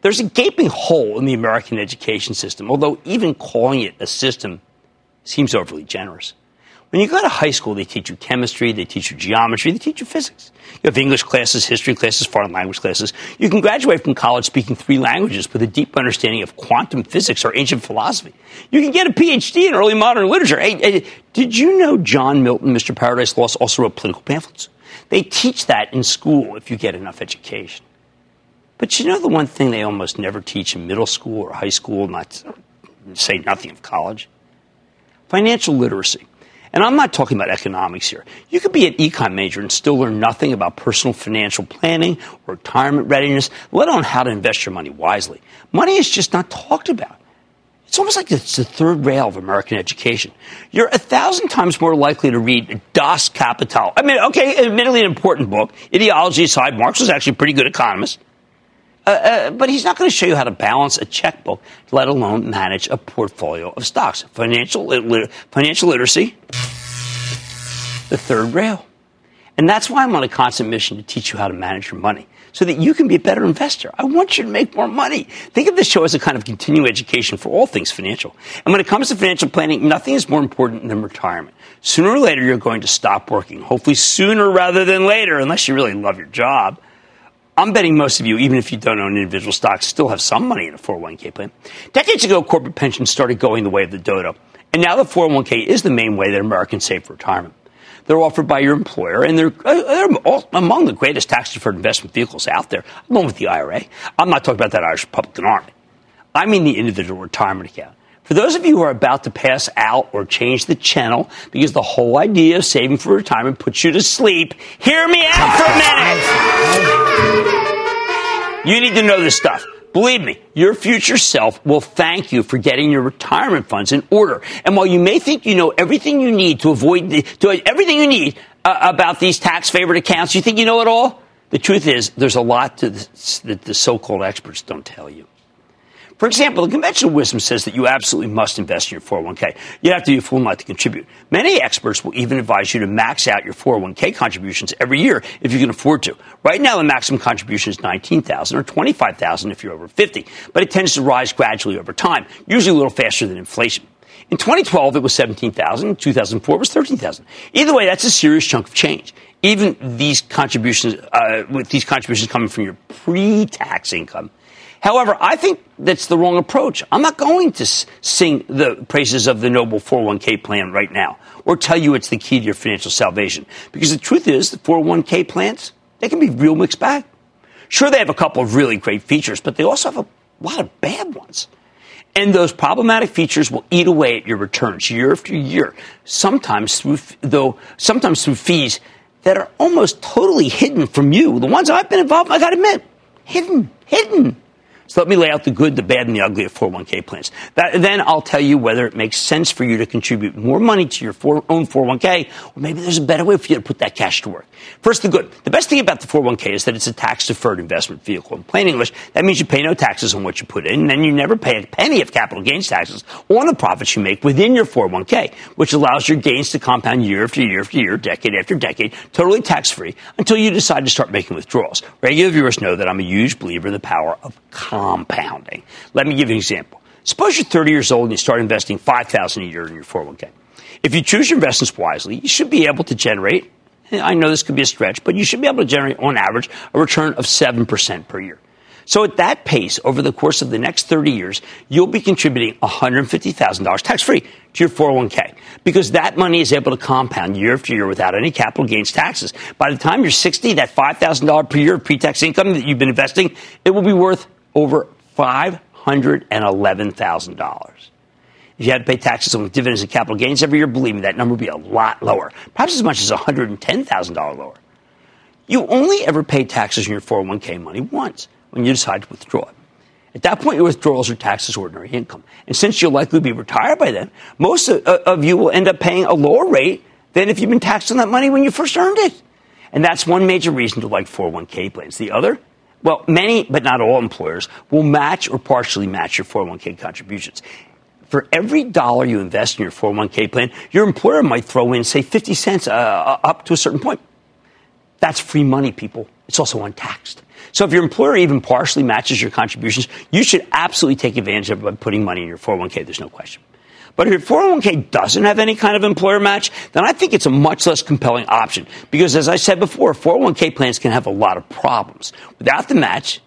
There's a gaping hole in the American education system, although even calling it a system seems overly generous. When you go to high school, they teach you chemistry, they teach you geometry, they teach you physics. You have English classes, history classes, foreign language classes. You can graduate from college speaking three languages with a deep understanding of quantum physics or ancient philosophy. You can get a PhD in early modern literature. Hey, hey, did you know John Milton, Mr. Paradise Lost, also wrote political pamphlets? They teach that in school if you get enough education. But you know the one thing they almost never teach in middle school or high school, not say nothing of college? Financial literacy. And I'm not talking about economics here. You could be an econ major and still learn nothing about personal financial planning or retirement readiness, let alone how to invest your money wisely. Money is just not talked about. It's almost like it's the third rail of American education. You're a thousand times more likely to read Das Kapital. I mean, okay, admittedly an important book. Ideology aside, Marx was actually a pretty good economist. Uh, uh, but he's not going to show you how to balance a checkbook, let alone manage a portfolio of stocks. Financial, financial literacy, the third rail. And that's why I'm on a constant mission to teach you how to manage your money so that you can be a better investor. I want you to make more money. Think of this show as a kind of continuing education for all things financial. And when it comes to financial planning, nothing is more important than retirement. Sooner or later, you're going to stop working. Hopefully sooner rather than later, unless you really love your job. I'm betting most of you, even if you don't own individual stocks, still have some money in a 401k plan. Decades ago, corporate pensions started going the way of the dodo. And now the 401k is the main way that Americans save for retirement. They're offered by your employer, and they're, uh, they're among the greatest tax deferred investment vehicles out there, along with the IRA. I'm not talking about that Irish Republican Army. I mean the individual retirement account. For those of you who are about to pass out or change the channel because the whole idea of saving for retirement puts you to sleep, hear me out for a minute. You need to know this stuff. Believe me, your future self will thank you for getting your retirement funds in order. And while you may think you know everything you need to avoid the, to everything you need uh, about these tax favored accounts, you think you know it all? The truth is, there's a lot to this, that the so-called experts don't tell you. For example, the conventional wisdom says that you absolutely must invest in your 401k. You have to be a fool not to contribute. Many experts will even advise you to max out your 401k contributions every year if you can afford to. Right now, the maximum contribution is 19000 or 25000 if you're over 50, but it tends to rise gradually over time, usually a little faster than inflation. In 2012, it was 17,000. In 2004, it was 13,000. Either way, that's a serious chunk of change. Even these contributions, uh, with these contributions coming from your pre-tax income, However, I think that's the wrong approach. I'm not going to sing the praises of the Noble 401k plan right now or tell you it's the key to your financial salvation. Because the truth is, the 401k plans, they can be real mixed bag. Sure, they have a couple of really great features, but they also have a lot of bad ones. And those problematic features will eat away at your returns year after year, sometimes through, though, sometimes through fees that are almost totally hidden from you. The ones I've been involved in, I gotta admit, hidden, hidden. So let me lay out the good, the bad, and the ugly of 401k plans. That, then I'll tell you whether it makes sense for you to contribute more money to your for, own 401k, or maybe there's a better way for you to put that cash to work. First, the good. The best thing about the 401k is that it's a tax deferred investment vehicle. In plain English, that means you pay no taxes on what you put in, and then you never pay a penny of capital gains taxes on the profits you make within your 401k, which allows your gains to compound year after year after year, decade after decade, totally tax free until you decide to start making withdrawals. Regular viewers know that I'm a huge believer in the power of compounding. Let me give you an example. Suppose you're 30 years old and you start investing 5000 a year in your 401k. If you choose your investments wisely, you should be able to generate, I know this could be a stretch, but you should be able to generate on average a return of 7% per year. So at that pace, over the course of the next 30 years, you'll be contributing $150,000 tax free to your 401k because that money is able to compound year after year without any capital gains taxes. By the time you're 60, that $5,000 per year of pre-tax income that you've been investing, it will be worth over $511,000. If you had to pay taxes on dividends and capital gains every year, believe me, that number would be a lot lower, perhaps as much as $110,000 lower. You only ever pay taxes on your 401k money once when you decide to withdraw it. At that point, your withdrawals are taxed as ordinary income. And since you'll likely be retired by then, most of you will end up paying a lower rate than if you've been taxed on that money when you first earned it. And that's one major reason to like 401k plans. The other, well, many, but not all employers will match or partially match your 401k contributions. For every dollar you invest in your 401k plan, your employer might throw in, say, 50 cents uh, uh, up to a certain point. That's free money, people. It's also untaxed. So if your employer even partially matches your contributions, you should absolutely take advantage of it by putting money in your 401k. There's no question. But if your 401k doesn't have any kind of employer match, then I think it's a much less compelling option. Because as I said before, 401k plans can have a lot of problems. Without the match,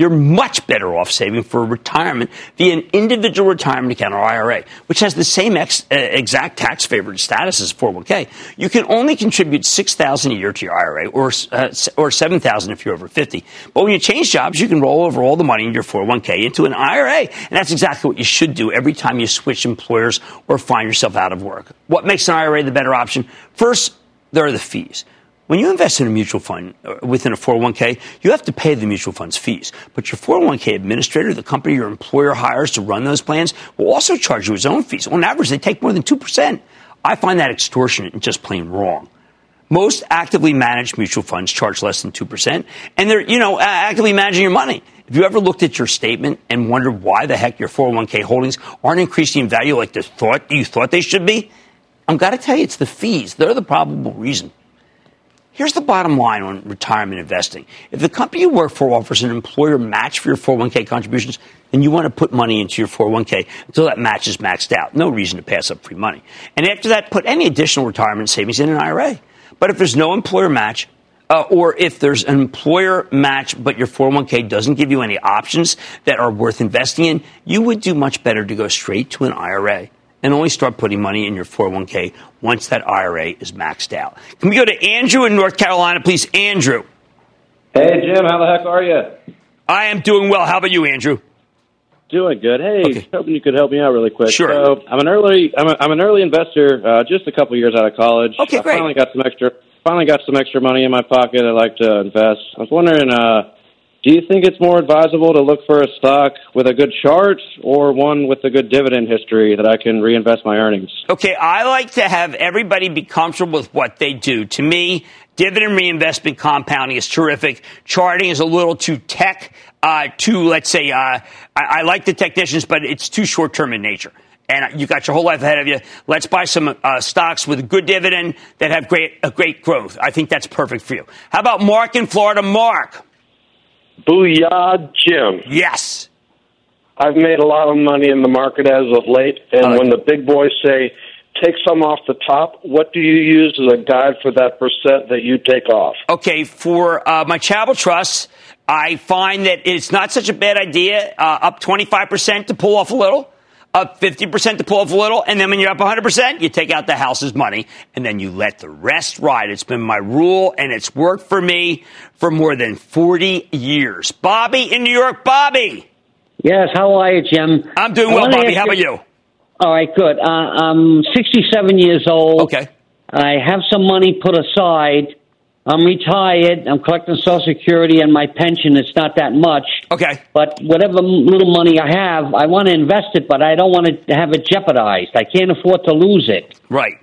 you're much better off saving for retirement via an individual retirement account or IRA, which has the same ex, uh, exact tax favored status as 401k. You can only contribute 6000 a year to your IRA or, uh, or 7000 if you're over 50. But when you change jobs, you can roll over all the money in your 401k into an IRA. And that's exactly what you should do every time you switch employers or find yourself out of work. What makes an IRA the better option? First, there are the fees. When you invest in a mutual fund uh, within a 401k, you have to pay the mutual fund's fees. But your 401k administrator, the company your employer hires to run those plans, will also charge you its own fees. On average, they take more than 2%. I find that extortionate and just plain wrong. Most actively managed mutual funds charge less than 2%, and they're, you know, actively managing your money. If you ever looked at your statement and wondered why the heck your 401k holdings aren't increasing in value like the thought you thought they should be? I'm got to tell you, it's the fees. They're the probable reason. Here's the bottom line on retirement investing. If the company you work for offers an employer match for your 401k contributions, then you want to put money into your 401k until that match is maxed out. No reason to pass up free money. And after that, put any additional retirement savings in an IRA. But if there's no employer match, uh, or if there's an employer match but your 401k doesn't give you any options that are worth investing in, you would do much better to go straight to an IRA and only start putting money in your 401k once that IRA is maxed out. Can we go to Andrew in North Carolina, please? Andrew. Hey, Jim, how the heck are you? I am doing well. How about you, Andrew? Doing good. Hey, okay. hoping you could help me out really quick. Sure. So I'm an early I'm, a, I'm an early investor, uh, just a couple years out of college. Okay, I great. Finally got some extra finally got some extra money in my pocket. I like to invest. I was wondering, uh, do you think it's more advisable to look for a stock with a good chart or one with a good dividend history that I can reinvest my earnings? Okay, I like to have everybody be comfortable with what they do. To me, dividend reinvestment compounding is terrific. Charting is a little too tech, uh, too, let's say, uh, I, I like the technicians, but it's too short term in nature and you got your whole life ahead of you. Let's buy some uh, stocks with a good dividend that have great a great growth. I think that's perfect for you. How about Mark in Florida? Mark. Booyah, Jim. Yes. I've made a lot of money in the market as of late, and when the big boys say, take some off the top, what do you use as a guide for that percent that you take off? Okay, for uh, my Charitable Trust, I find that it's not such a bad idea, uh, up 25% to pull off a little up 50% to pull off a little, and then when you're up 100%, you take out the house's money, and then you let the rest ride. It's been my rule, and it's worked for me for more than 40 years. Bobby in New York, Bobby. Yes, how are you, Jim? I'm doing well, Bobby. How about you? All right, good. Uh, I'm 67 years old. Okay. I have some money put aside I'm retired. I'm collecting Social Security and my pension. It's not that much. Okay. But whatever little money I have, I want to invest it, but I don't want to have it jeopardized. I can't afford to lose it. Right.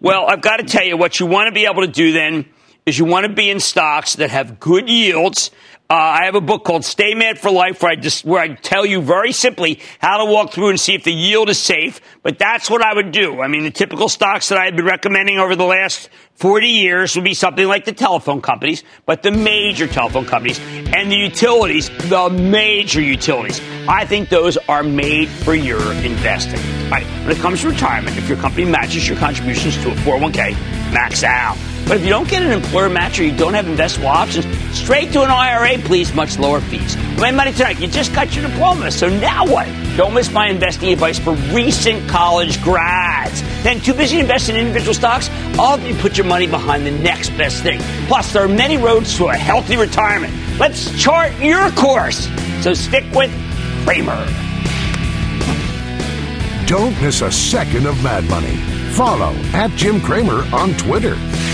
Well, I've got to tell you, what you want to be able to do then is you want to be in stocks that have good yields uh, I have a book called Stay Mad for Life where I just where I tell you very simply how to walk through and see if the yield is safe. But that's what I would do. I mean, the typical stocks that I've been recommending over the last 40 years would be something like the telephone companies, but the major telephone companies and the utilities, the major utilities. I think those are made for your investing. All right. When it comes to retirement, if your company matches your contributions to a 401k, max out. But if you don't get an employer match or you don't have investable options, straight to an IRA, please, much lower fees. My money tonight, you just got your diploma, so now what? Don't miss my investing advice for recent college grads. Then, too busy investing in individual stocks? I'll help you put your money behind the next best thing. Plus, there are many roads to a healthy retirement. Let's chart your course. So stick with Cramer. Don't miss a second of Mad Money. Follow at Jim Cramer on Twitter.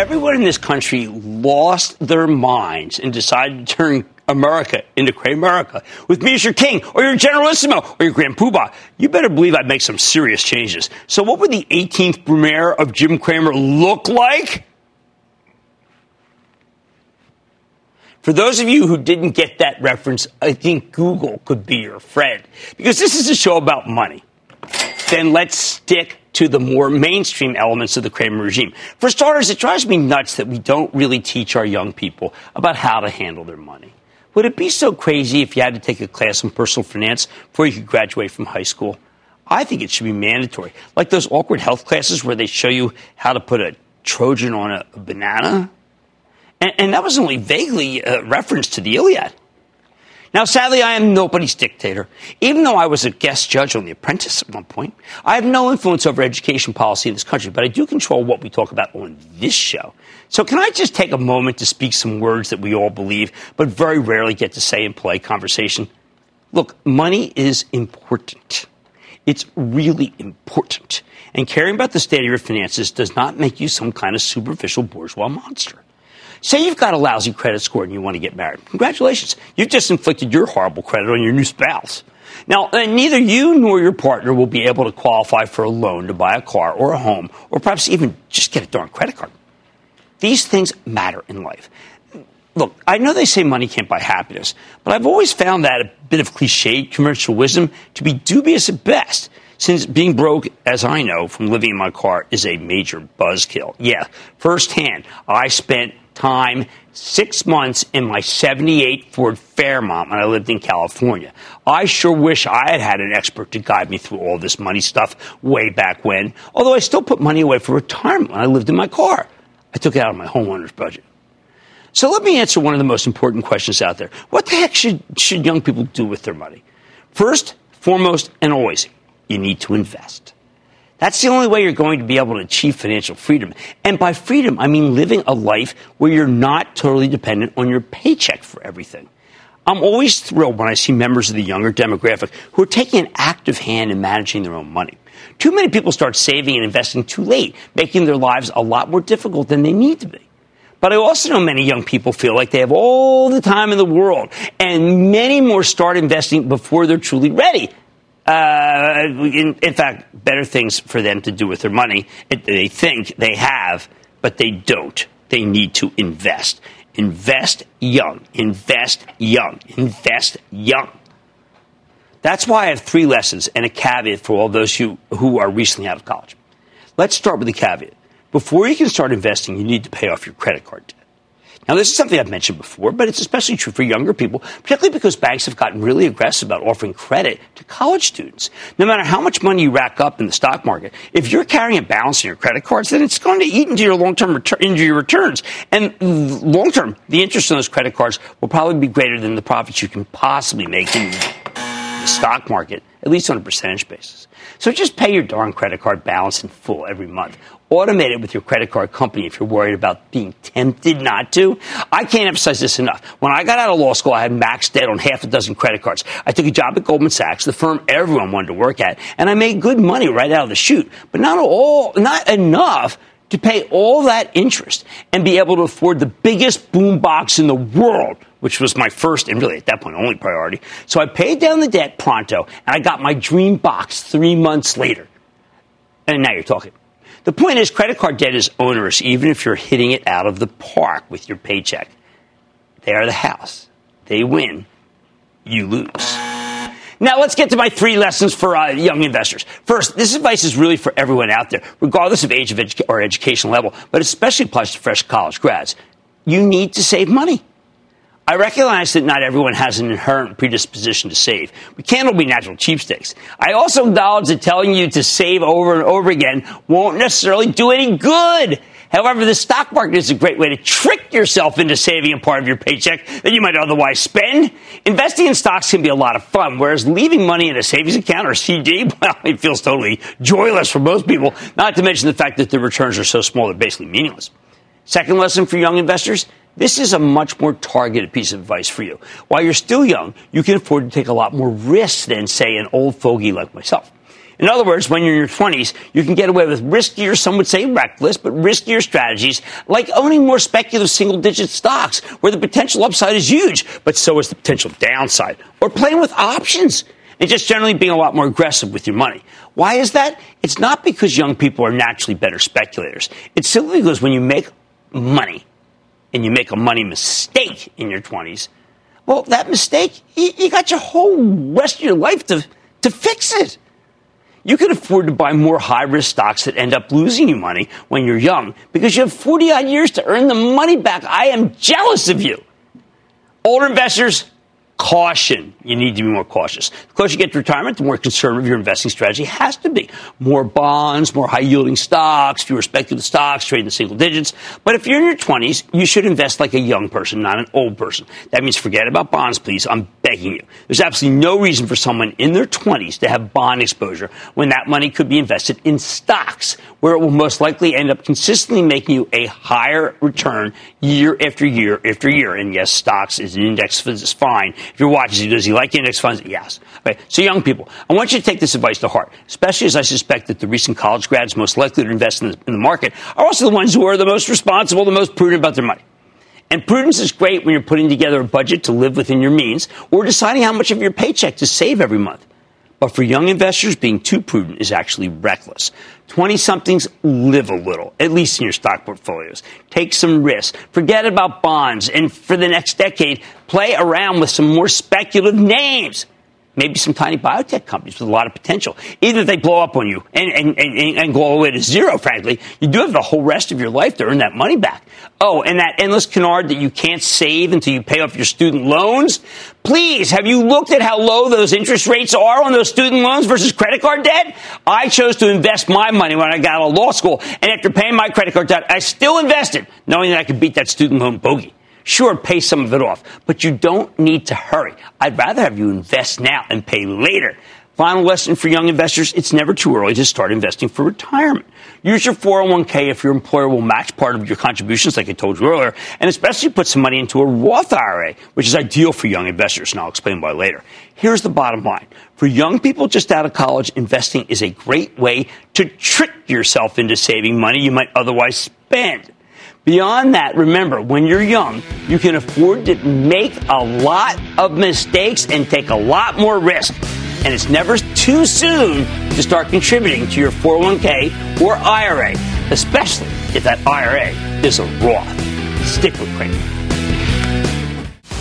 everyone in this country lost their minds and decided to turn America into Cramerica with me as your king or your generalissimo or your grand poobah, you better believe I'd make some serious changes. So what would the 18th Brumaire of Jim Cramer look like? For those of you who didn't get that reference, I think Google could be your friend because this is a show about money. Then let's stick to the more mainstream elements of the Cramer regime. For starters, it drives me nuts that we don't really teach our young people about how to handle their money. Would it be so crazy if you had to take a class in personal finance before you could graduate from high school? I think it should be mandatory, like those awkward health classes where they show you how to put a Trojan on a, banana. And, and, that was only vaguely a reference to the Iliad. Now, sadly, I am nobody's dictator. Even though I was a guest judge on The Apprentice at one point, I have no influence over education policy in this country, but I do control what we talk about on this show. So, can I just take a moment to speak some words that we all believe, but very rarely get to say in polite conversation? Look, money is important. It's really important. And caring about the state of your finances does not make you some kind of superficial bourgeois monster. Say you've got a lousy credit score and you want to get married. Congratulations. You've just inflicted your horrible credit on your new spouse. Now, uh, neither you nor your partner will be able to qualify for a loan to buy a car or a home, or perhaps even just get a darn credit card. These things matter in life. Look, I know they say money can't buy happiness, but I've always found that a bit of cliche commercial wisdom to be dubious at best since being broke, as I know from living in my car, is a major buzzkill. Yeah, firsthand, I spent time, six months in my 78 Ford Fairmont when I lived in California. I sure wish I had had an expert to guide me through all this money stuff way back when, although I still put money away for retirement when I lived in my car. I took it out of my homeowner's budget. So let me answer one of the most important questions out there. What the heck should, should young people do with their money? First, foremost, and always, you need to invest. That's the only way you're going to be able to achieve financial freedom. And by freedom, I mean living a life where you're not totally dependent on your paycheck for everything. I'm always thrilled when I see members of the younger demographic who are taking an active hand in managing their own money. Too many people start saving and investing too late, making their lives a lot more difficult than they need to be. But I also know many young people feel like they have all the time in the world, and many more start investing before they're truly ready. Uh, in, in, fact, better things for them to do with their money. It, they think they have, but they don't. They need to invest. Invest young. Invest young. Invest young. That's why I have three lessons and a caveat for all those who, who are recently out of college. Let's start with the caveat. Before you can start investing, you need to pay off your credit card debt. Now, this is something I've mentioned before, but it's especially true for younger people, particularly because banks have gotten really aggressive about offering credit to college students. No matter how much money you rack up in the stock market, if you're carrying a balance in your credit cards, then it's going to eat into your long-term retur- into your returns. And long-term, the interest on those credit cards will probably be greater than the profits you can possibly make in the stock market, at least on a percentage basis. So just pay your darn credit card balance in full every month. Automate it with your credit card company if you're worried about being tempted not to. I can't emphasize this enough. When I got out of law school, I had max debt on half a dozen credit cards. I took a job at Goldman Sachs, the firm everyone wanted to work at, and I made good money right out of the chute, but not all, not enough to pay all that interest and be able to afford the biggest boombox in the world, which was my first and really at that point only priority. So I paid down the debt pronto and I got my dream box three months later. And now you're talking. The point is, credit card debt is onerous, even if you're hitting it out of the park with your paycheck. They are the house. They win. You lose. Now let's get to my three lessons for uh, young investors. First, this advice is really for everyone out there, regardless of age of edu- or education level, but especially applies to fresh college grads. You need to save money. I recognize that not everyone has an inherent predisposition to save. We can't all be natural cheapskates. I also acknowledge that telling you to save over and over again won't necessarily do any good. However, the stock market is a great way to trick yourself into saving a part of your paycheck that you might otherwise spend. Investing in stocks can be a lot of fun, whereas leaving money in a savings account or CD, well, it feels totally joyless for most people, not to mention the fact that the returns are so small they're basically meaningless. Second lesson for young investors this is a much more targeted piece of advice for you. While you're still young, you can afford to take a lot more risks than, say, an old fogey like myself. In other words, when you're in your 20s, you can get away with riskier, some would say reckless, but riskier strategies like owning more speculative single digit stocks where the potential upside is huge, but so is the potential downside. Or playing with options and just generally being a lot more aggressive with your money. Why is that? It's not because young people are naturally better speculators. It's simply because when you make money and you make a money mistake in your 20s, well, that mistake, you, you got your whole rest of your life to, to fix it. You can afford to buy more high risk stocks that end up losing you money when you're young because you have 40 odd years to earn the money back. I am jealous of you. Older investors, caution. You need to be more cautious. The closer you get to retirement, the more conservative your investing strategy has to be. More bonds, more high yielding stocks, fewer speculative stocks, trading in single digits. But if you're in your 20s, you should invest like a young person, not an old person. That means forget about bonds, please. I'm begging you. There's absolutely no reason for someone in their 20s to have bond exposure when that money could be invested in stocks, where it will most likely end up consistently making you a higher return year after year after year. And yes, stocks is an index is fine if you're watching, does he like index funds? Yes. Okay. So, young people, I want you to take this advice to heart, especially as I suspect that the recent college grads most likely to invest in the, in the market are also the ones who are the most responsible, the most prudent about their money. And prudence is great when you're putting together a budget to live within your means or deciding how much of your paycheck to save every month. But for young investors, being too prudent is actually reckless. 20 somethings live a little, at least in your stock portfolios. Take some risks. Forget about bonds. And for the next decade, play around with some more speculative names maybe some tiny biotech companies with a lot of potential. Either they blow up on you and, and, and, and go all the way to zero, frankly. You do have the whole rest of your life to earn that money back. Oh, and that endless canard that you can't save until you pay off your student loans. Please, have you looked at how low those interest rates are on those student loans versus credit card debt? I chose to invest my money when I got out of law school, and after paying my credit card debt, I still invested, knowing that I could beat that student loan bogey. Sure, pay some of it off, but you don't need to hurry. I'd rather have you invest now and pay later. Final lesson for young investors it's never too early to start investing for retirement. Use your 401k if your employer will match part of your contributions, like I told you earlier, and especially put some money into a Roth IRA, which is ideal for young investors, and I'll explain why later. Here's the bottom line for young people just out of college, investing is a great way to trick yourself into saving money you might otherwise spend. Beyond that, remember, when you're young, you can afford to make a lot of mistakes and take a lot more risk. And it's never too soon to start contributing to your 401k or IRA, especially if that IRA is a Roth. Stick with Cramer.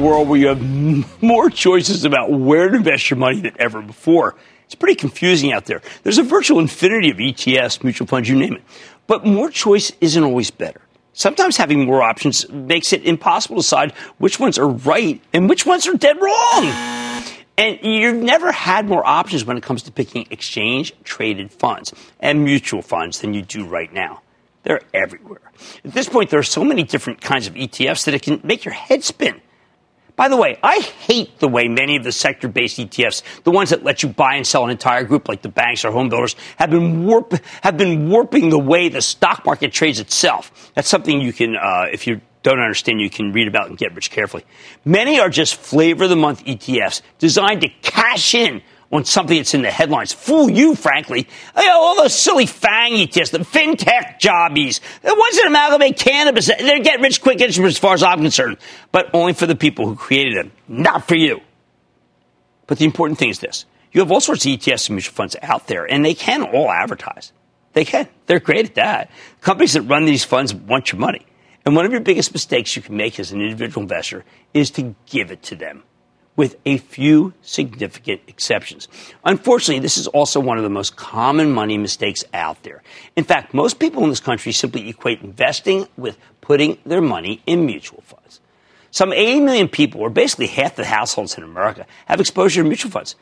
world where you have more choices about where to invest your money than ever before. It's pretty confusing out there. There's a virtual infinity of ETFs, mutual funds, you name it. But more choice isn't always better. Sometimes having more options makes it impossible to decide which ones are right and which ones are dead wrong. And you've never had more options when it comes to picking exchange traded funds and mutual funds than you do right now. They're everywhere. At this point, there are so many different kinds of ETFs that it can make your head spin. By the way, I hate the way many of the sector based ETFs, the ones that let you buy and sell an entire group like the banks or home builders, have been, warp, have been warping the way the stock market trades itself. That's something you can, uh, if you don't understand, you can read about and get rich carefully. Many are just flavor of the month ETFs designed to cash in on something that's in the headlines. Fool you, frankly. all those silly FANG ETFs, the fintech jobbies, the ones that amalgamate cannabis, they're get rich quick instruments as far as I'm concerned, but only for the people who created them, not for you. But the important thing is this you have all sorts of ETFs and mutual funds out there, and they can all advertise. They can. They're great at that. Companies that run these funds want your money. And one of your biggest mistakes you can make as an individual investor is to give it to them with a few significant exceptions. Unfortunately, this is also one of the most common money mistakes out there. In fact, most people in this country simply equate investing with putting their money in mutual funds. Some 80 million people, or basically half the households in America, have exposure to mutual funds.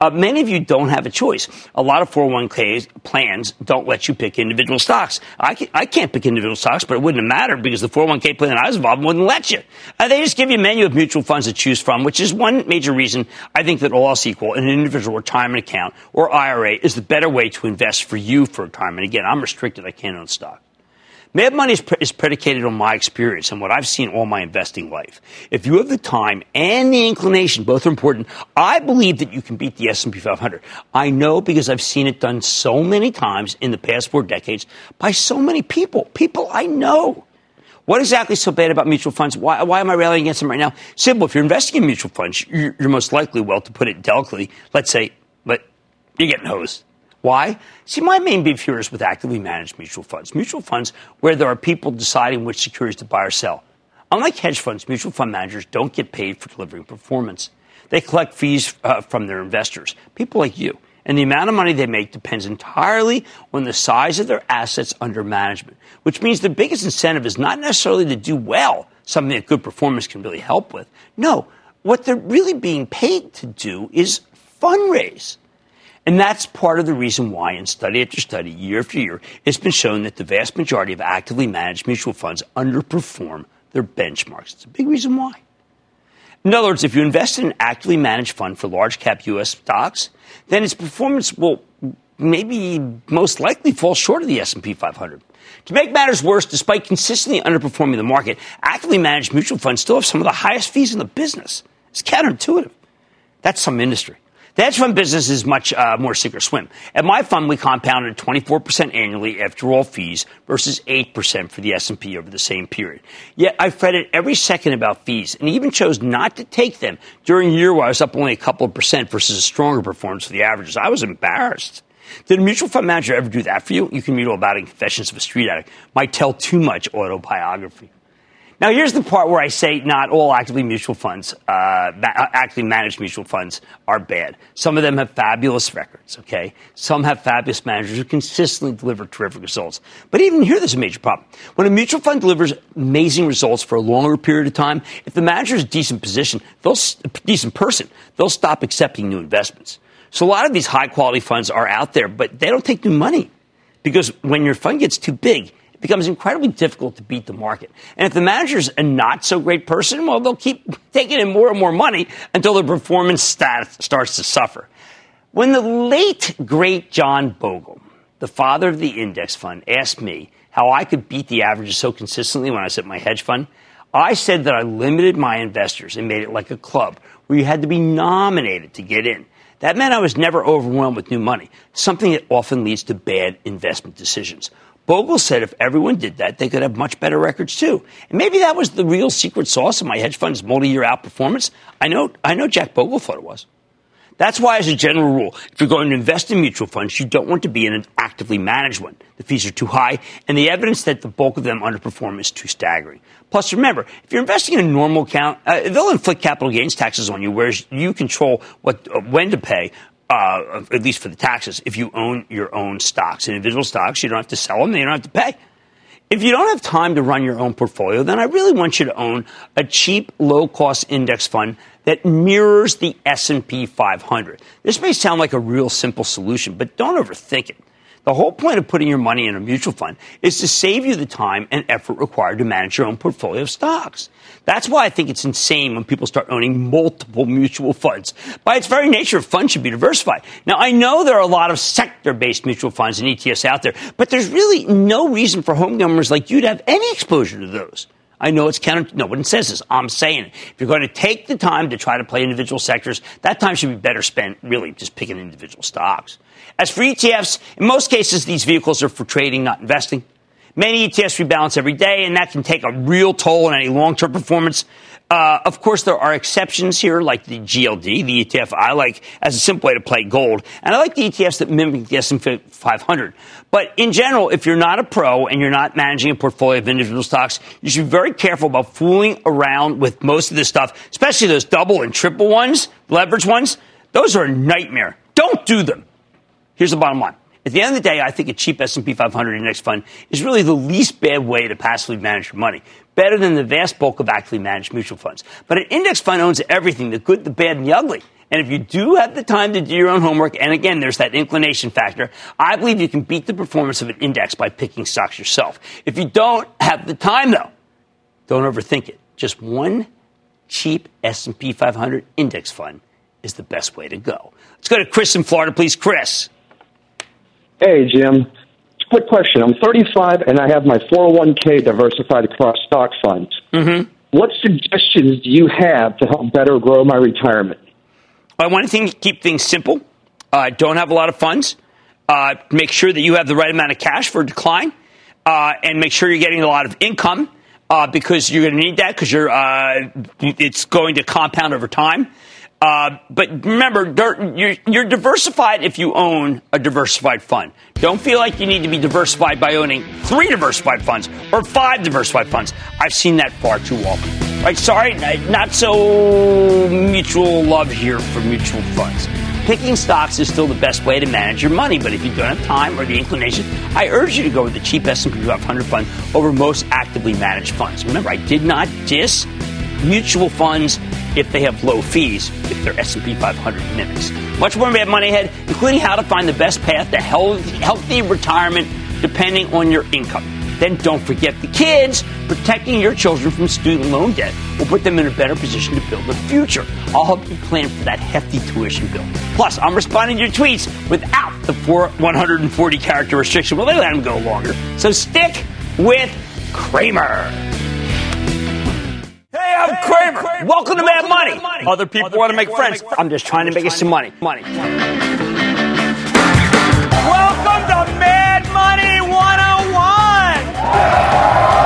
Uh, many of you don't have a choice. A lot of 401k plans don't let you pick individual stocks. I, can, I can't pick individual stocks, but it wouldn't have mattered because the 401k plan I was involved in wouldn't let you. Uh, they just give you a menu of mutual funds to choose from, which is one major reason I think that all else equal, an individual retirement account or IRA is the better way to invest for you for retirement. Again, I'm restricted. I can't own stock. Mad Money is, pre- is, predicated on my experience and what I've seen all my investing life. If you have the time and the inclination, both are important, I believe that you can beat the S&P 500. I know because I've seen it done so many times in the past four decades by so many people, people I know. What exactly is so bad about mutual funds? Why, why am I railing against them right now? Simple. If you're investing in mutual funds, you're, you're most likely, well, to put it delicately, let's say, but you're getting hosed. Why? See, my main beef here is with actively managed mutual funds. Mutual funds where there are people deciding which securities to buy or sell. Unlike hedge funds, mutual fund managers don't get paid for delivering performance. They collect fees uh, from their investors, people like you. And the amount of money they make depends entirely on the size of their assets under management, which means the biggest incentive is not necessarily to do well, something that good performance can really help with. No, what they're really being paid to do is fundraise. And that's part of the reason why, in study after study, year after year, it's been shown that the vast majority of actively managed mutual funds underperform their benchmarks. It's a big reason why. In other words, if you invest in an actively managed fund for large cap U.S. stocks, then its performance will maybe most likely fall short of the S&P 500. To make matters worse, despite consistently underperforming the market, actively managed mutual funds still have some of the highest fees in the business. It's counterintuitive. That's some industry. The hedge fund business is much uh, more sink or swim. At my fund, we compounded 24% annually after all fees versus 8% for the S&P over the same period. Yet I fretted every second about fees and even chose not to take them during a year where I was up only a couple of percent versus a stronger performance for the averages. I was embarrassed. Did a mutual fund manager ever do that for you? You can read all about it in Confessions of a Street Addict. Might tell too much autobiography. Now, here's the part where I say not all actively mutual funds, uh, uh, actively managed mutual funds are bad. Some of them have fabulous records, okay? Some have fabulous managers who consistently deliver terrific results. But even here, there's a major problem. When a mutual fund delivers amazing results for a longer period of time, if the manager is a decent position, they'll, decent person, they'll stop accepting new investments. So a lot of these high quality funds are out there, but they don't take new money. Because when your fund gets too big, it becomes incredibly difficult to beat the market. And if the manager's a not so great person, well, they'll keep taking in more and more money until their performance starts to suffer. When the late, great John Bogle, the father of the index fund, asked me how I could beat the averages so consistently when I set my hedge fund, I said that I limited my investors and made it like a club where you had to be nominated to get in. That meant I was never overwhelmed with new money, something that often leads to bad investment decisions. Bogle said if everyone did that, they could have much better records too. And maybe that was the real secret sauce of my hedge fund's multi-year outperformance. I know, I know Jack Bogle thought it was. That's why, as a general rule, if you're going to invest in mutual funds, you don't want to be in an actively managed one. The fees are too high, and the evidence that the bulk of them underperform is too staggering. Plus, remember, if you're investing in a normal account, uh, they'll inflict capital gains taxes on you, whereas you control what, uh, when to pay uh, at least for the taxes, if you own your own stocks. Individual stocks, you don't have to sell them, you don't have to pay. If you don't have time to run your own portfolio, then I really want you to own a cheap, low-cost index fund that mirrors the S&P 500. This may sound like a real simple solution, but don't overthink it. The whole point of putting your money in a mutual fund is to save you the time and effort required to manage your own portfolio of stocks. That's why I think it's insane when people start owning multiple mutual funds. By its very nature, funds should be diversified. Now, I know there are a lot of sector-based mutual funds and ETFs out there, but there's really no reason for homeowners like you to have any exposure to those. I know it's counter. No one says this. I'm saying it. If you're going to take the time to try to play individual sectors, that time should be better spent really just picking individual stocks. As for ETFs, in most cases, these vehicles are for trading, not investing. Many ETFs rebalance every day, and that can take a real toll on any long-term performance. Uh, of course, there are exceptions here, like the GLD, the ETF I like as a simple way to play gold, and I like the ETFs that mimic the S&P 500. But in general, if you're not a pro and you're not managing a portfolio of individual stocks, you should be very careful about fooling around with most of this stuff, especially those double and triple ones, leverage ones. Those are a nightmare. Don't do them. Here's the bottom line. At the end of the day, I think a cheap S&P 500 index fund is really the least bad way to passively manage your money. Better than the vast bulk of actively managed mutual funds. But an index fund owns everything, the good, the bad, and the ugly. And if you do have the time to do your own homework, and again, there's that inclination factor, I believe you can beat the performance of an index by picking stocks yourself. If you don't have the time, though, don't overthink it. Just one cheap S&P 500 index fund is the best way to go. Let's go to Chris in Florida, please. Chris. Hey, Jim. Quick question. I'm 35 and I have my 401k diversified across stock funds. Mm-hmm. What suggestions do you have to help better grow my retirement? I want to keep things simple. Uh, don't have a lot of funds. Uh, make sure that you have the right amount of cash for decline, uh, and make sure you're getting a lot of income uh, because you're going to need that because you're uh, it's going to compound over time. Uh, but remember, you're, you're, diversified if you own a diversified fund. Don't feel like you need to be diversified by owning three diversified funds or five diversified funds. I've seen that far too often. Right? Sorry, not so mutual love here for mutual funds. Picking stocks is still the best way to manage your money, but if you don't have time or the inclination, I urge you to go with the cheap S&P 500 fund over most actively managed funds. Remember, I did not diss mutual funds if they have low fees if they're S&P 500 mimics. Much more about Money Ahead, including how to find the best path to healthy, healthy retirement depending on your income. Then don't forget the kids. Protecting your children from student loan debt will put them in a better position to build a future. I'll help you plan for that hefty tuition bill. Plus, I'm responding to your tweets without the 140 character restriction. Well, they let them go longer. So stick with Cramer. I'm. Cramer. Welcome, to Mad Money. Money. Other people want to make friends. Make I'm just trying I'm to make you some money. Money. Welcome to Mad Money 101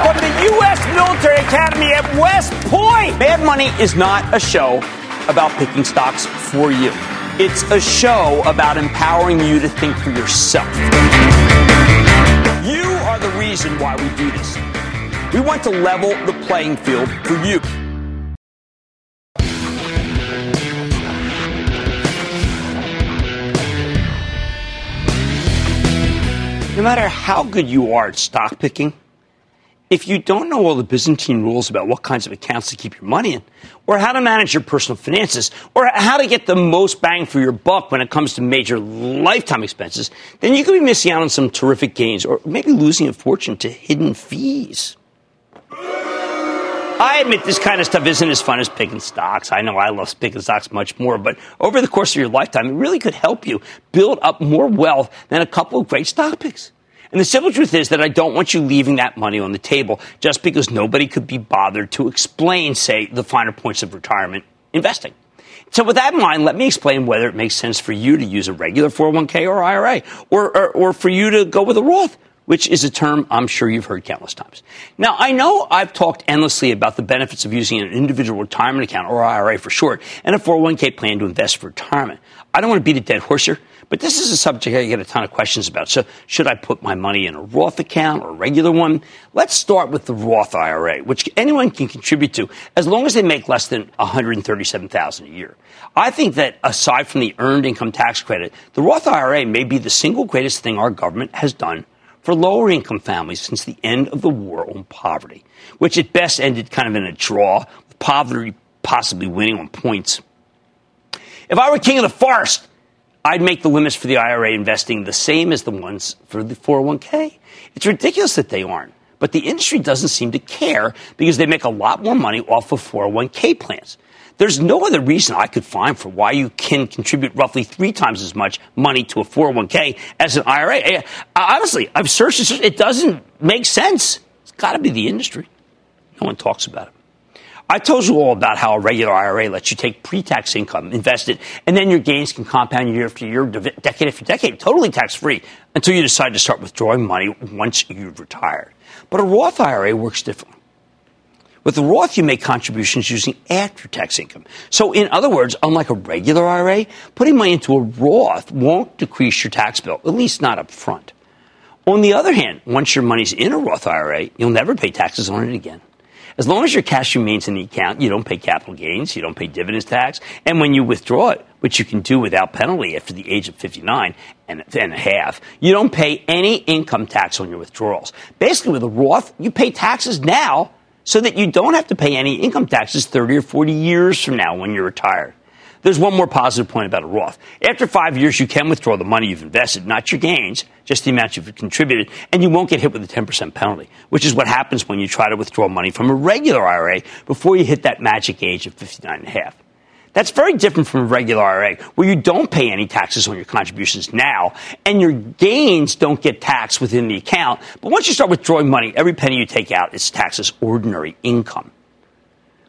from the U.S. Military Academy at West Point. Mad Money is not a show about picking stocks for you. It's a show about empowering you to think for yourself. You are the reason why we do this. We want to level the playing field for you. No matter how good you are at stock picking, if you don't know all the Byzantine rules about what kinds of accounts to keep your money in, or how to manage your personal finances, or how to get the most bang for your buck when it comes to major lifetime expenses, then you could be missing out on some terrific gains, or maybe losing a fortune to hidden fees. I admit this kind of stuff isn't as fun as picking stocks. I know I love picking stocks much more, but over the course of your lifetime, it really could help you build up more wealth than a couple of great stock picks. And the simple truth is that I don't want you leaving that money on the table just because nobody could be bothered to explain, say, the finer points of retirement investing. So with that in mind, let me explain whether it makes sense for you to use a regular 401k or IRA, or, or, or for you to go with a Roth which is a term I'm sure you've heard countless times. Now, I know I've talked endlessly about the benefits of using an individual retirement account, or IRA for short, and a 401k plan to invest for retirement. I don't want to beat a dead horse here, but this is a subject I get a ton of questions about. So, should I put my money in a Roth account or a regular one? Let's start with the Roth IRA, which anyone can contribute to as long as they make less than 137,000 a year. I think that aside from the earned income tax credit, the Roth IRA may be the single greatest thing our government has done for lower income families since the end of the war on poverty, which at best ended kind of in a draw, with poverty possibly winning on points. If I were king of the forest, I'd make the limits for the IRA investing the same as the ones for the 401k. It's ridiculous that they aren't. But the industry doesn't seem to care because they make a lot more money off of 401k plans. There's no other reason I could find for why you can contribute roughly three times as much money to a 401k as an IRA. Honestly, I've searched it. It doesn't make sense. It's got to be the industry. No one talks about it. I told you all about how a regular IRA lets you take pre-tax income, invest it, and then your gains can compound year after year, decade after decade, totally tax-free, until you decide to start withdrawing money once you've retired. But a Roth IRA works differently. With the Roth, you make contributions using after tax income. So, in other words, unlike a regular IRA, putting money into a Roth won't decrease your tax bill, at least not up front. On the other hand, once your money's in a Roth IRA, you'll never pay taxes on it again. As long as your cash remains in the account, you don't pay capital gains, you don't pay dividends tax, and when you withdraw it, which you can do without penalty after the age of 59 and, and a half, you don't pay any income tax on your withdrawals. Basically, with a Roth, you pay taxes now so that you don't have to pay any income taxes 30 or 40 years from now when you're retired. There's one more positive point about a Roth. After five years, you can withdraw the money you've invested, not your gains, just the amount you've contributed, and you won't get hit with a 10% penalty, which is what happens when you try to withdraw money from a regular IRA before you hit that magic age of 59 and a half. That's very different from a regular IRA, where you don't pay any taxes on your contributions now, and your gains don't get taxed within the account. But once you start withdrawing money, every penny you take out is taxed as ordinary income.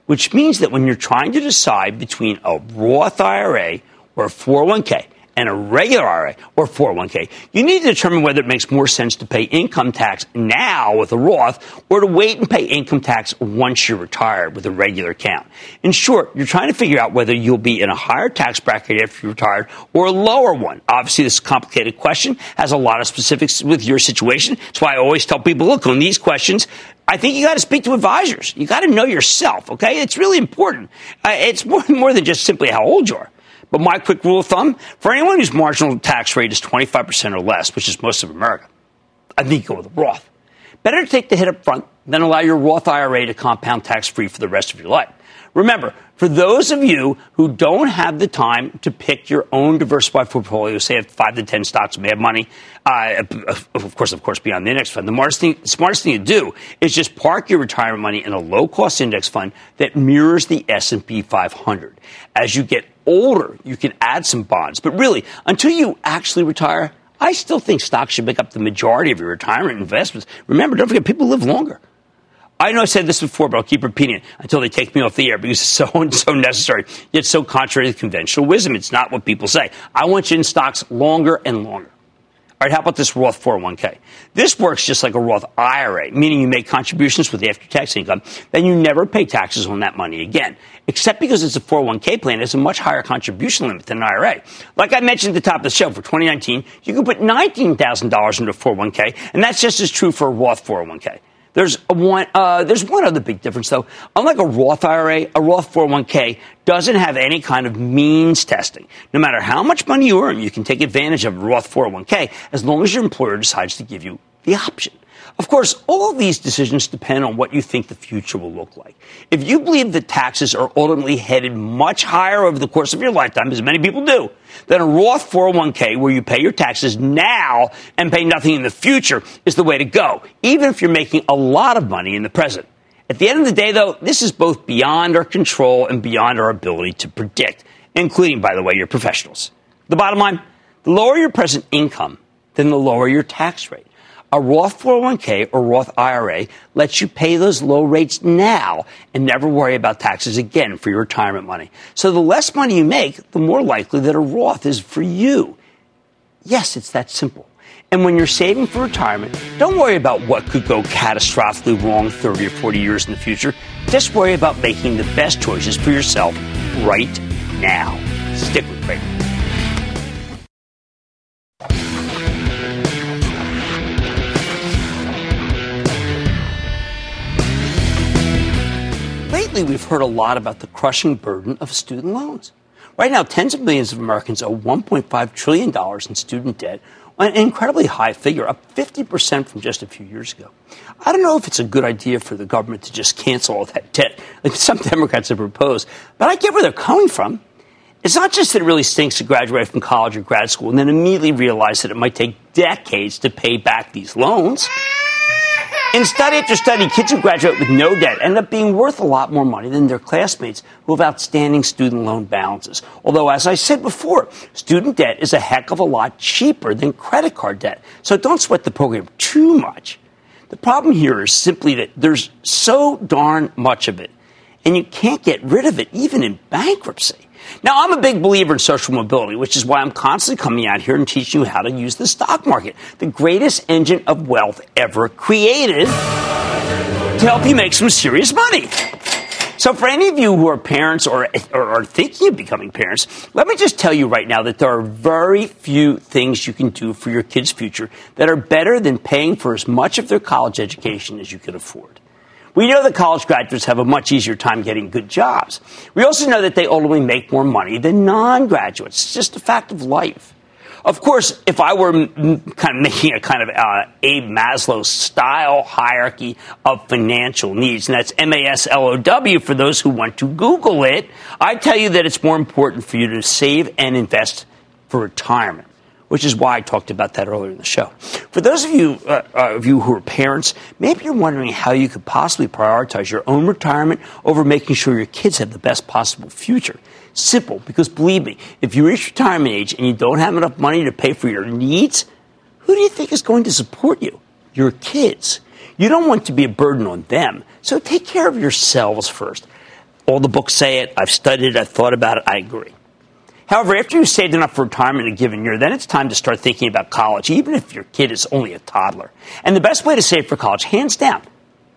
Which means that when you're trying to decide between a Roth IRA or a 401k, and a regular IRA or 401k, you need to determine whether it makes more sense to pay income tax now with a Roth or to wait and pay income tax once you're retired with a regular account. In short, you're trying to figure out whether you'll be in a higher tax bracket after you're retired or a lower one. Obviously, this complicated question has a lot of specifics with your situation. That's why I always tell people, look, on these questions, I think you got to speak to advisors. You got to know yourself, okay? It's really important. Uh, it's more, more than just simply how old you are. But my quick rule of thumb for anyone whose marginal tax rate is 25% or less, which is most of America, I think go with a Roth. Better to take the hit up front than allow your Roth IRA to compound tax free for the rest of your life. Remember, for those of you who don't have the time to pick your own diversified portfolio, say at five to ten stocks, may have money, uh, of course, of course, beyond the index fund, the smartest thing, smartest thing to do is just park your retirement money in a low-cost index fund that mirrors the S&P 500. As you get older, you can add some bonds, but really, until you actually retire, I still think stocks should make up the majority of your retirement investments. Remember, don't forget, people live longer. I know I said this before, but I'll keep repeating it until they take me off the air because it's so and so necessary. It's so contrary to conventional wisdom. It's not what people say. I want you in stocks longer and longer. All right, how about this Roth 401k? This works just like a Roth IRA, meaning you make contributions with the after tax income, then you never pay taxes on that money again. Except because it's a 401k plan, it's a much higher contribution limit than an IRA. Like I mentioned at the top of the show, for 2019, you can put $19,000 into a 401k, and that's just as true for a Roth 401k. There's one, uh, there's one other big difference though. Unlike a Roth IRA, a Roth 401k doesn't have any kind of means testing. No matter how much money you earn, you can take advantage of a Roth 401k as long as your employer decides to give you the option. Of course, all of these decisions depend on what you think the future will look like. If you believe that taxes are ultimately headed much higher over the course of your lifetime, as many people do, then a Roth 401k where you pay your taxes now and pay nothing in the future is the way to go, even if you're making a lot of money in the present. At the end of the day, though, this is both beyond our control and beyond our ability to predict, including, by the way, your professionals. The bottom line, the lower your present income, then the lower your tax rate. A Roth 401k or Roth IRA lets you pay those low rates now and never worry about taxes again for your retirement money. So the less money you make, the more likely that a Roth is for you. Yes, it's that simple. And when you're saving for retirement, don't worry about what could go catastrophically wrong 30 or 40 years in the future. Just worry about making the best choices for yourself right now. Stick with Cramer. Lately we've heard a lot about the crushing burden of student loans. Right now, tens of millions of Americans owe $1.5 trillion in student debt, an incredibly high figure, up 50% from just a few years ago. I don't know if it's a good idea for the government to just cancel all that debt, like some Democrats have proposed, but I get where they're coming from. It's not just that it really stinks to graduate from college or grad school and then immediately realize that it might take decades to pay back these loans. In study after study, kids who graduate with no debt end up being worth a lot more money than their classmates who have outstanding student loan balances. Although, as I said before, student debt is a heck of a lot cheaper than credit card debt. So don't sweat the program too much. The problem here is simply that there's so darn much of it, and you can't get rid of it even in bankruptcy. Now, I'm a big believer in social mobility, which is why I'm constantly coming out here and teaching you how to use the stock market, the greatest engine of wealth ever created, to help you make some serious money. So, for any of you who are parents or, or are thinking of becoming parents, let me just tell you right now that there are very few things you can do for your kids' future that are better than paying for as much of their college education as you can afford. We know that college graduates have a much easier time getting good jobs. We also know that they ultimately make more money than non graduates. It's just a fact of life. Of course, if I were kind of making a kind of uh, Abe Maslow style hierarchy of financial needs, and that's M A S L O W for those who want to Google it, I'd tell you that it's more important for you to save and invest for retirement which is why I talked about that earlier in the show. For those of you, uh, uh, of you who are parents, maybe you're wondering how you could possibly prioritize your own retirement over making sure your kids have the best possible future. Simple, because believe me, if you reach retirement age and you don't have enough money to pay for your needs, who do you think is going to support you? Your kids. You don't want to be a burden on them, so take care of yourselves first. All the books say it. I've studied it. I've thought about it. I agree. However, after you've saved enough for retirement in a given year, then it's time to start thinking about college, even if your kid is only a toddler. And the best way to save for college, hands down,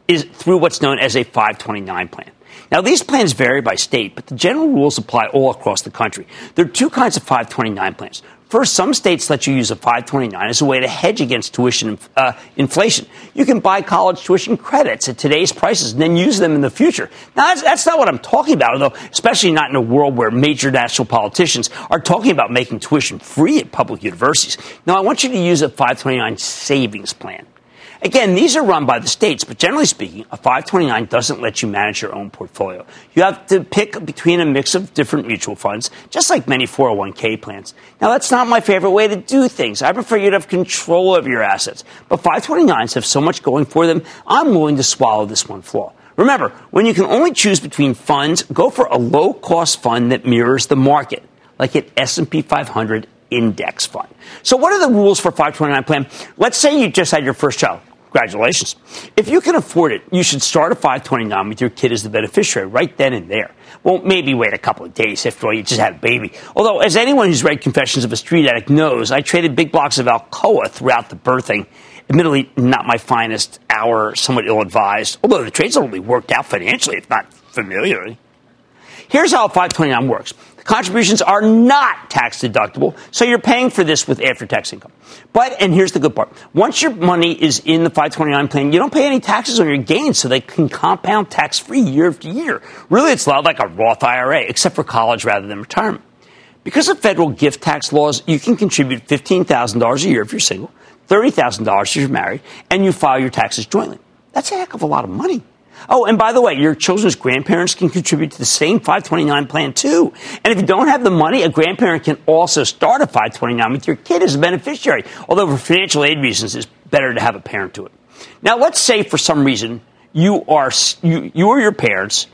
is through what's known as a 529 plan. Now, these plans vary by state, but the general rules apply all across the country. There are two kinds of 529 plans. First, some states let you use a 529 as a way to hedge against tuition uh, inflation. You can buy college tuition credits at today's prices and then use them in the future. Now, that's, that's not what I'm talking about, though, especially not in a world where major national politicians are talking about making tuition free at public universities. Now, I want you to use a 529 savings plan. Again, these are run by the states, but generally speaking, a 529 doesn't let you manage your own portfolio. You have to pick between a mix of different mutual funds, just like many 401k plans. Now, that's not my favorite way to do things. I prefer you to have control of your assets. But 529s have so much going for them, I'm willing to swallow this one flaw. Remember, when you can only choose between funds, go for a low-cost fund that mirrors the market, like an S&P 500 index fund. So what are the rules for 529 plan? Let's say you just had your first child. Congratulations. If you can afford it, you should start a 529 with your kid as the beneficiary right then and there. Well, maybe wait a couple of days. After all, you just had a baby. Although, as anyone who's read Confessions of a Street Addict knows, I traded big blocks of Alcoa throughout the birthing. Admittedly, not my finest hour, somewhat ill advised, although the trades only worked out financially, if not familiarly. Here's how a 529 works. Contributions are not tax deductible, so you're paying for this with after tax income. But, and here's the good part once your money is in the 529 plan, you don't pay any taxes on your gains, so they can compound tax free year after year. Really, it's a lot like a Roth IRA, except for college rather than retirement. Because of federal gift tax laws, you can contribute $15,000 a year if you're single, $30,000 if you're married, and you file your taxes jointly. That's a heck of a lot of money. Oh, and by the way, your children's grandparents can contribute to the same 529 plan too. And if you don't have the money, a grandparent can also start a 529 with your kid as a beneficiary. Although for financial aid reasons, it's better to have a parent do it. Now, let's say for some reason you are you, you or your parents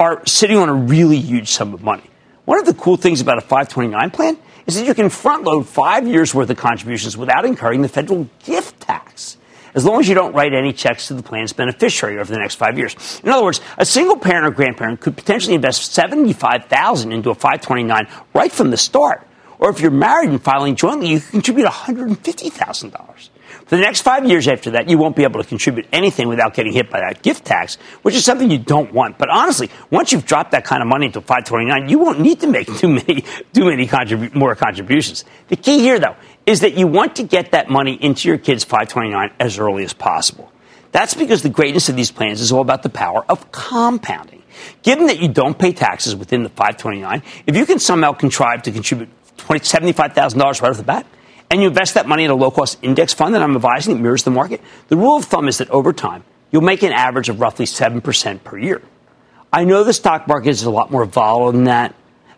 are sitting on a really huge sum of money. One of the cool things about a 529 plan is that you can front load five years worth of contributions without incurring the federal gift tax as long as you don't write any checks to the plan's beneficiary over the next five years. In other words, a single parent or grandparent could potentially invest 75000 into a 529 right from the start. Or if you're married and filing jointly, you can contribute $150,000. For the next five years after that, you won't be able to contribute anything without getting hit by that gift tax, which is something you don't want. But honestly, once you've dropped that kind of money into 529, you won't need to make too many, too many contribu- more contributions. The key here, though, is that you want to get that money into your kid's 529 as early as possible. That's because the greatness of these plans is all about the power of compounding. Given that you don't pay taxes within the 529, if you can somehow contrive to contribute $75,000 right off the bat, and you invest that money in a low cost index fund that I'm advising that mirrors the market, the rule of thumb is that over time, you'll make an average of roughly 7% per year. I know the stock market is a lot more volatile than that,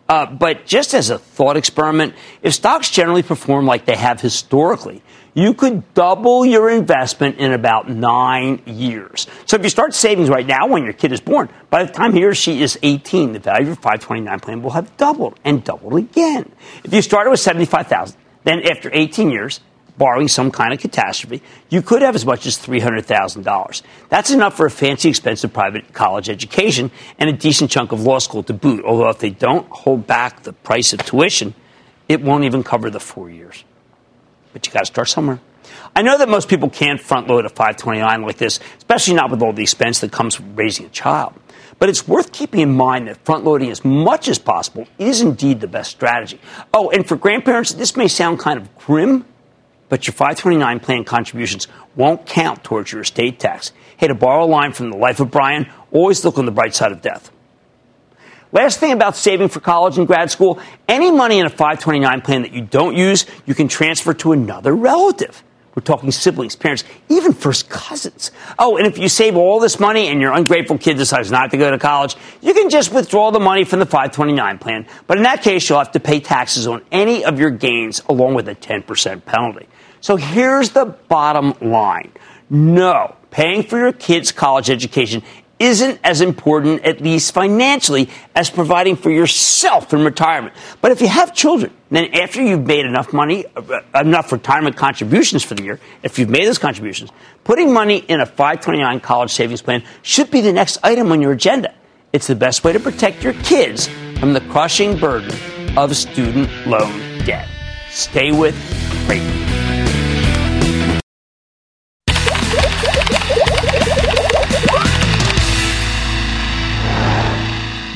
uh, but just as a thought experiment, if stocks generally perform like they have historically, you could double your investment in about nine years. So if you start savings right now when your kid is born, by the time he or she is 18, the value of your 529 plan will have doubled and doubled again. If you started with 75,000, then after 18 years, borrowing some kind of catastrophe, you could have as much as $300,000. That's enough for a fancy, expensive private college education and a decent chunk of law school to boot, although if they don't hold back the price of tuition, it won't even cover the four years. But you got to start somewhere. I know that most people can't front load a 529 like this, especially not with all the expense that comes with raising a child. But it's worth keeping in mind that front loading as much as possible is indeed the best strategy. Oh, and for grandparents, this may sound kind of grim, but your 529 plan contributions won't count towards your estate tax. Hey, to borrow a line from the life of Brian, always look on the bright side of death. Last thing about saving for college and grad school any money in a 529 plan that you don't use, you can transfer to another relative. We're talking siblings, parents, even first cousins. Oh, and if you save all this money and your ungrateful kid decides not to go to college, you can just withdraw the money from the 529 plan. But in that case, you'll have to pay taxes on any of your gains along with a 10% penalty. So here's the bottom line. No, paying for your kid's college education isn't as important, at least financially, as providing for yourself in retirement. But if you have children, then after you've made enough money, uh, enough retirement contributions for the year, if you've made those contributions, putting money in a 529 college savings plan should be the next item on your agenda. It's the best way to protect your kids from the crushing burden of student loan debt. Stay with Cramer.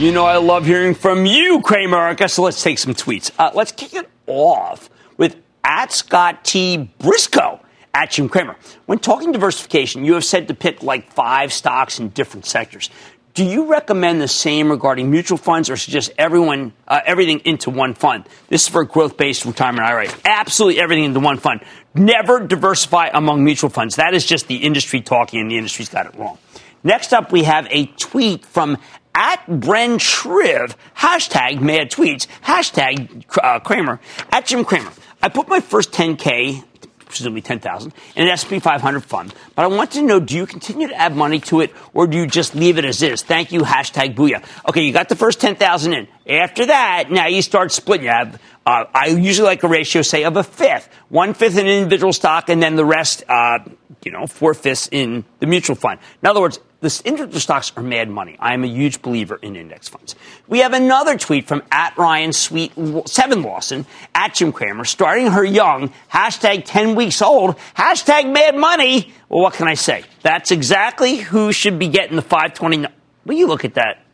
You know, I love hearing from you, Cramerica. So let's take some tweets. Uh, let's kick it off with at Scott T. Briscoe at Jim Cramer. When talking diversification, you have said to pick like five stocks in different sectors. Do you recommend the same regarding mutual funds or suggest everyone, uh, everything into one fund? This is for a growth based retirement IRA. Absolutely everything into one fund. Never diversify among mutual funds. That is just the industry talking, and the industry's got it wrong. Next up, we have a tweet from at Bren Shriv, hashtag mad tweets, hashtag uh, Cramer, at Jim Cramer. I put my first 10K, presumably 10,000, in an S&P 500 fund, but I want to know, do you continue to add money to it or do you just leave it as is? Thank you, hashtag booyah. Okay, you got the first 10,000 in. After that, now you start splitting. You have, uh, I usually like a ratio, say, of a fifth. One fifth in individual stock and then the rest, uh, you know, four fifths in the mutual fund. In other words, the individual stocks are mad money. I am a huge believer in index funds. We have another tweet from at Ryan Sweet Seven Lawson at Jim Cramer, starting her young, hashtag 10 weeks old, hashtag mad money. Well, what can I say? That's exactly who should be getting the 529. Will you look at that?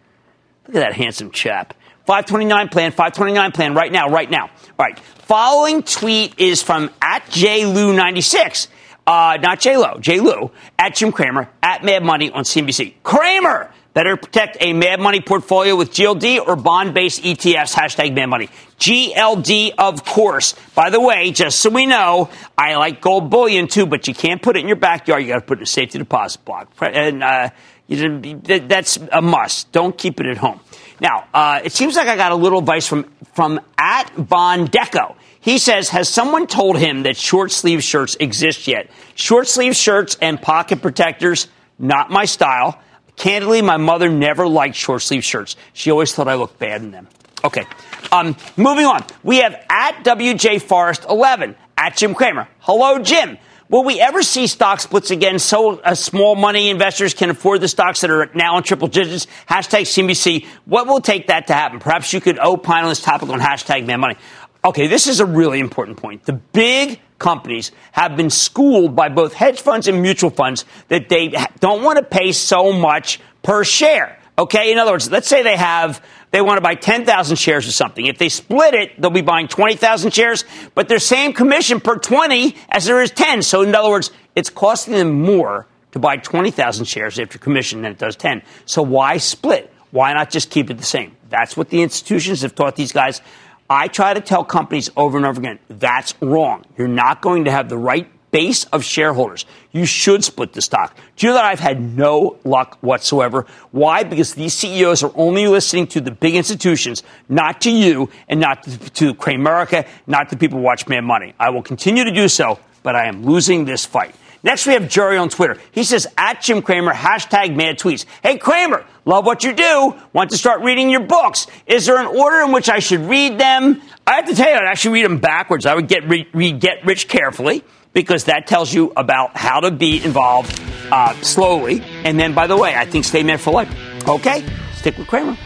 Look at that handsome chap. 529 plan, 529 plan right now, right now. All right. Following tweet is from at JLou96 uh, not J Lo, J Lou, at Jim Cramer, at Mad Money on CNBC. Cramer, better protect a Mad Money portfolio with GLD or bond based ETFs, hashtag Mad Money. GLD, of course. By the way, just so we know, I like gold bullion too, but you can't put it in your backyard. You got to put it in a safety deposit block. And uh, that's a must. Don't keep it at home. Now, uh, it seems like I got a little advice from, from at Bondeco. He says, has someone told him that short sleeve shirts exist yet? Short sleeve shirts and pocket protectors, not my style. Candidly, my mother never liked short sleeve shirts. She always thought I looked bad in them. Okay. Um, moving on. We have at WJ Forest 11, at Jim Cramer. Hello, Jim. Will we ever see stock splits again so uh, small money investors can afford the stocks that are now in triple digits? Hashtag CNBC. What will take that to happen? Perhaps you could opine on this topic on hashtag mad money. Okay, this is a really important point. The big companies have been schooled by both hedge funds and mutual funds that they don't want to pay so much per share. Okay, in other words, let's say they have they want to buy 10,000 shares of something. If they split it, they'll be buying 20,000 shares, but their same commission per 20 as there is 10. So in other words, it's costing them more to buy 20,000 shares after commission than it does 10. So why split? Why not just keep it the same? That's what the institutions have taught these guys. I try to tell companies over and over again that's wrong. You're not going to have the right base of shareholders. You should split the stock. Do you know that I've had no luck whatsoever? Why? Because these CEOs are only listening to the big institutions, not to you and not to, Cramerica, not to people who watch Mad Money. I will continue to do so, but I am losing this fight. Next, we have Jerry on Twitter. He says, at Jim Cramer, hashtag mad tweets. Hey, Cramer, love what you do. Want to start reading your books. Is there an order in which I should read them? I have to tell you, I'd actually read them backwards. I would get, read Get Rich carefully. Because that tells you about how to be involved uh, slowly. And then, by the way, I think Stay Mad for Life. Okay, stick with Cramer.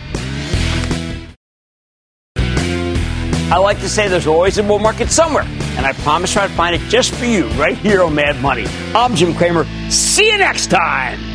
I like to say there's always a bull market somewhere, and I promise I'll find it just for you right here on Mad Money. I'm Jim Cramer. See you next time.